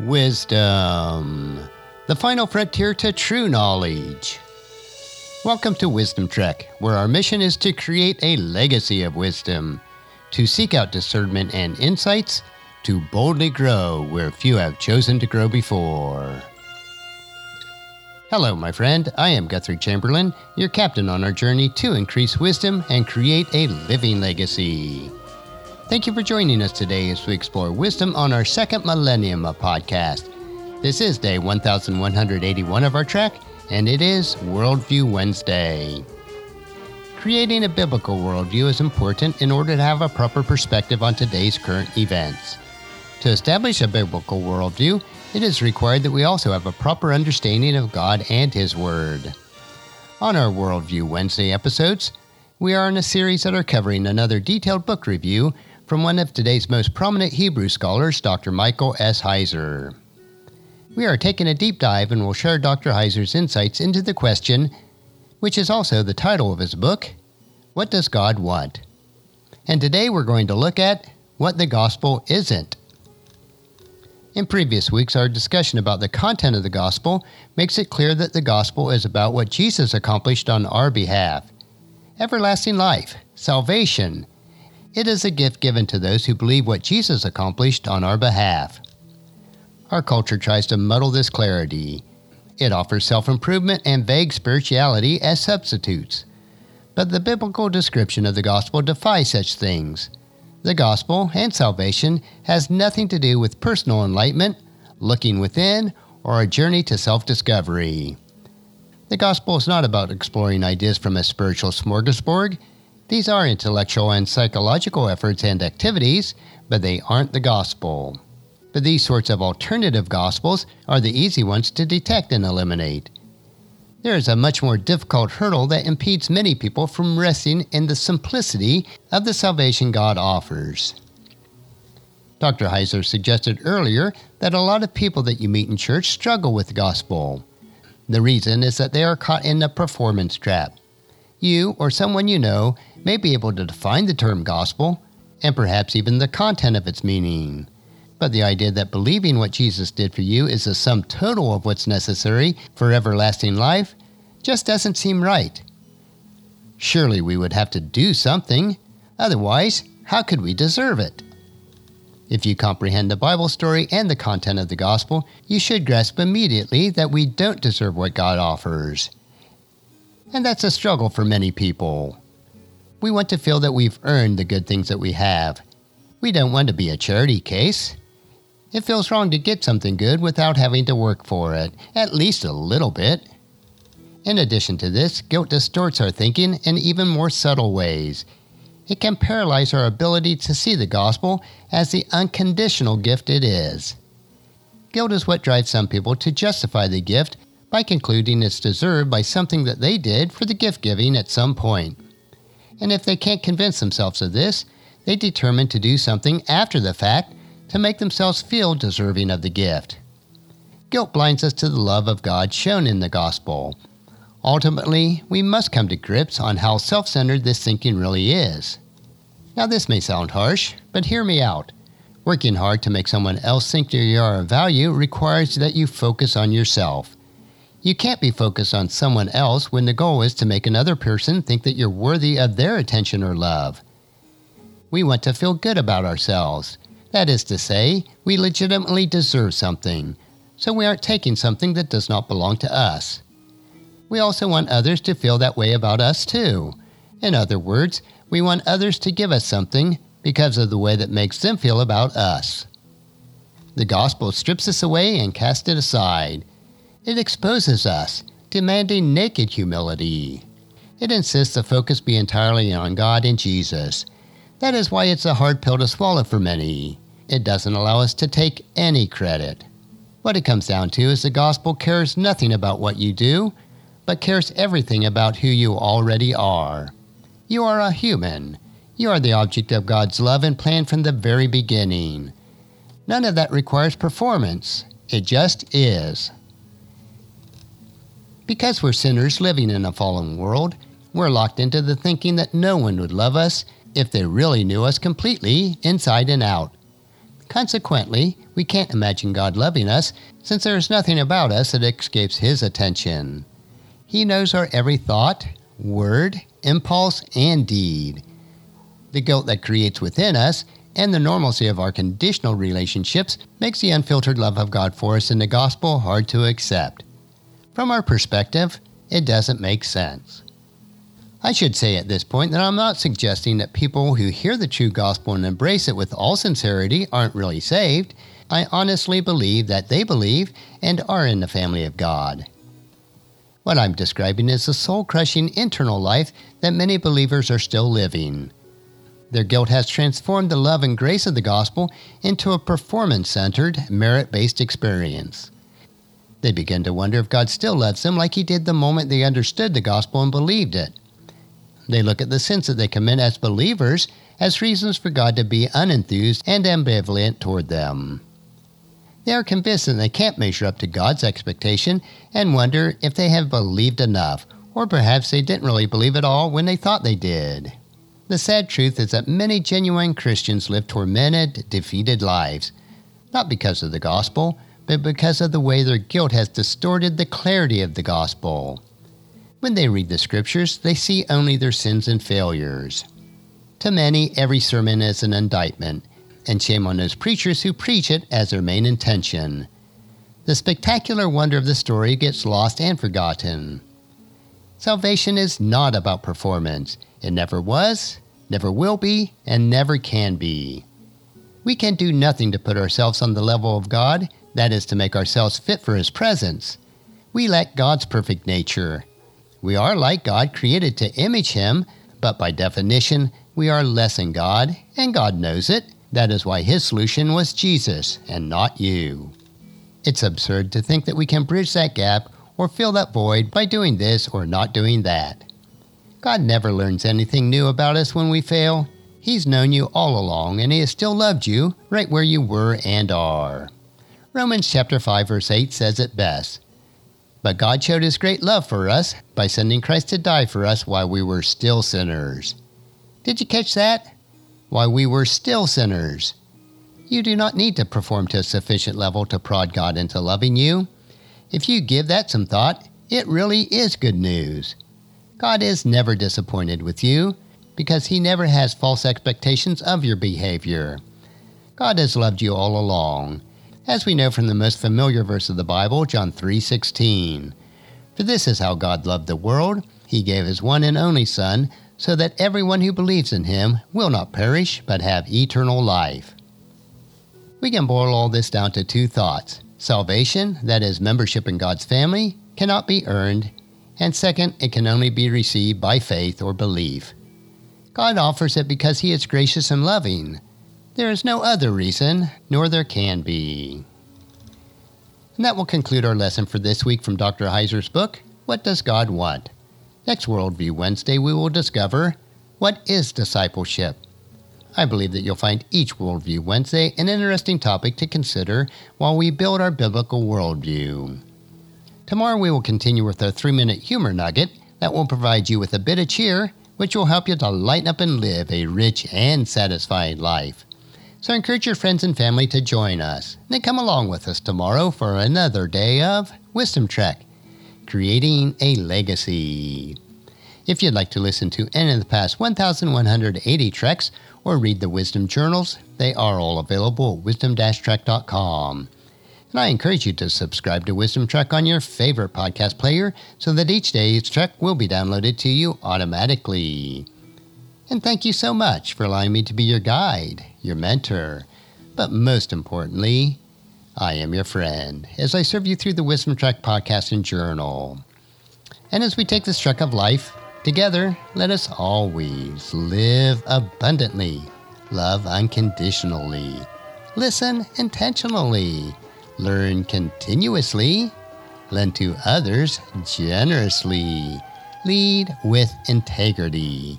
Wisdom, the final frontier to true knowledge. Welcome to Wisdom Trek, where our mission is to create a legacy of wisdom, to seek out discernment and insights, to boldly grow where few have chosen to grow before. Hello, my friend. I am Guthrie Chamberlain, your captain on our journey to increase wisdom and create a living legacy. Thank you for joining us today as we explore wisdom on our second millennium of podcast. This is day 1181 of our trek, and it is Worldview Wednesday. Creating a biblical worldview is important in order to have a proper perspective on today's current events. To establish a biblical worldview, it is required that we also have a proper understanding of God and His Word. On our Worldview Wednesday episodes, we are in a series that are covering another detailed book review from one of today's most prominent Hebrew scholars, Dr. Michael S. Heiser. We are taking a deep dive and will share Dr. Heiser's insights into the question, which is also the title of his book, What Does God Want? And today we're going to look at what the gospel isn't. In previous weeks, our discussion about the content of the gospel makes it clear that the gospel is about what Jesus accomplished on our behalf everlasting life, salvation, it is a gift given to those who believe what Jesus accomplished on our behalf. Our culture tries to muddle this clarity. It offers self improvement and vague spirituality as substitutes. But the biblical description of the gospel defies such things. The gospel and salvation has nothing to do with personal enlightenment, looking within, or a journey to self discovery. The gospel is not about exploring ideas from a spiritual smorgasbord. These are intellectual and psychological efforts and activities, but they aren't the gospel. But these sorts of alternative gospels are the easy ones to detect and eliminate. There is a much more difficult hurdle that impedes many people from resting in the simplicity of the salvation God offers. Dr. Heiser suggested earlier that a lot of people that you meet in church struggle with the gospel. The reason is that they are caught in a performance trap. You or someone you know may be able to define the term gospel and perhaps even the content of its meaning. But the idea that believing what Jesus did for you is the sum total of what's necessary for everlasting life just doesn't seem right. Surely we would have to do something, otherwise, how could we deserve it? If you comprehend the Bible story and the content of the gospel, you should grasp immediately that we don't deserve what God offers. And that's a struggle for many people. We want to feel that we've earned the good things that we have. We don't want to be a charity case. It feels wrong to get something good without having to work for it, at least a little bit. In addition to this, guilt distorts our thinking in even more subtle ways. It can paralyze our ability to see the gospel as the unconditional gift it is. Guilt is what drives some people to justify the gift by concluding it's deserved by something that they did for the gift giving at some point and if they can't convince themselves of this, they determine to do something after the fact to make themselves feel deserving of the gift. Guilt blinds us to the love of God shown in the gospel. Ultimately, we must come to grips on how self centered this thinking really is. Now, this may sound harsh, but hear me out. Working hard to make someone else think you are of value requires that you focus on yourself. You can't be focused on someone else when the goal is to make another person think that you're worthy of their attention or love. We want to feel good about ourselves. That is to say, we legitimately deserve something, so we aren't taking something that does not belong to us. We also want others to feel that way about us too. In other words, we want others to give us something because of the way that makes them feel about us. The gospel strips us away and casts it aside. It exposes us, demanding naked humility. It insists the focus be entirely on God and Jesus. That is why it's a hard pill to swallow for many. It doesn't allow us to take any credit. What it comes down to is the gospel cares nothing about what you do, but cares everything about who you already are. You are a human. You are the object of God's love and plan from the very beginning. None of that requires performance. It just is. Because we're sinners living in a fallen world, we're locked into the thinking that no one would love us if they really knew us completely, inside and out. Consequently, we can't imagine God loving us since there is nothing about us that escapes His attention. He knows our every thought, word, impulse, and deed. The guilt that creates within us and the normalcy of our conditional relationships makes the unfiltered love of God for us in the gospel hard to accept. From our perspective, it doesn't make sense. I should say at this point that I'm not suggesting that people who hear the true gospel and embrace it with all sincerity aren't really saved. I honestly believe that they believe and are in the family of God. What I'm describing is the soul crushing internal life that many believers are still living. Their guilt has transformed the love and grace of the gospel into a performance centered, merit based experience. They begin to wonder if God still loves them like He did the moment they understood the gospel and believed it. They look at the sins that they commit as believers as reasons for God to be unenthused and ambivalent toward them. They are convinced that they can't measure up to God's expectation and wonder if they have believed enough, or perhaps they didn't really believe at all when they thought they did. The sad truth is that many genuine Christians live tormented, defeated lives, not because of the gospel, but because of the way their guilt has distorted the clarity of the gospel. When they read the scriptures, they see only their sins and failures. To many, every sermon is an indictment, and shame on those preachers who preach it as their main intention. The spectacular wonder of the story gets lost and forgotten. Salvation is not about performance. It never was, never will be, and never can be. We can do nothing to put ourselves on the level of God, that is, to make ourselves fit for His presence. We lack God's perfect nature. We are like God, created to image Him, but by definition, we are less than God, and God knows it. That is why His solution was Jesus, and not you. It's absurd to think that we can bridge that gap or fill that void by doing this or not doing that. God never learns anything new about us when we fail. He's known you all along, and He has still loved you right where you were and are. Romans chapter 5 verse 8 says it best. But God showed his great love for us by sending Christ to die for us while we were still sinners. Did you catch that? While we were still sinners. You do not need to perform to a sufficient level to prod God into loving you. If you give that some thought, it really is good news. God is never disappointed with you because he never has false expectations of your behavior. God has loved you all along as we know from the most familiar verse of the Bible, John 3:16. For this is how God loved the world, he gave his one and only son, so that everyone who believes in him will not perish but have eternal life. We can boil all this down to two thoughts. Salvation, that is membership in God's family, cannot be earned, and second, it can only be received by faith or belief. God offers it because he is gracious and loving. There is no other reason, nor there can be. And that will conclude our lesson for this week from Dr. Heiser's book, What Does God Want? Next Worldview Wednesday, we will discover what is discipleship. I believe that you'll find each Worldview Wednesday an interesting topic to consider while we build our biblical worldview. Tomorrow, we will continue with our three minute humor nugget that will provide you with a bit of cheer, which will help you to lighten up and live a rich and satisfying life. So encourage your friends and family to join us. And come along with us tomorrow for another day of Wisdom Trek, creating a legacy. If you'd like to listen to any of the past 1,180 treks or read the Wisdom Journals, they are all available at wisdom-trek.com. And I encourage you to subscribe to Wisdom Trek on your favorite podcast player so that each day's trek will be downloaded to you automatically. And thank you so much for allowing me to be your guide, your mentor, but most importantly, I am your friend as I serve you through the Wisdom Trek podcast and journal. And as we take this trek of life together, let us always live abundantly, love unconditionally, listen intentionally, learn continuously, lend to others generously, lead with integrity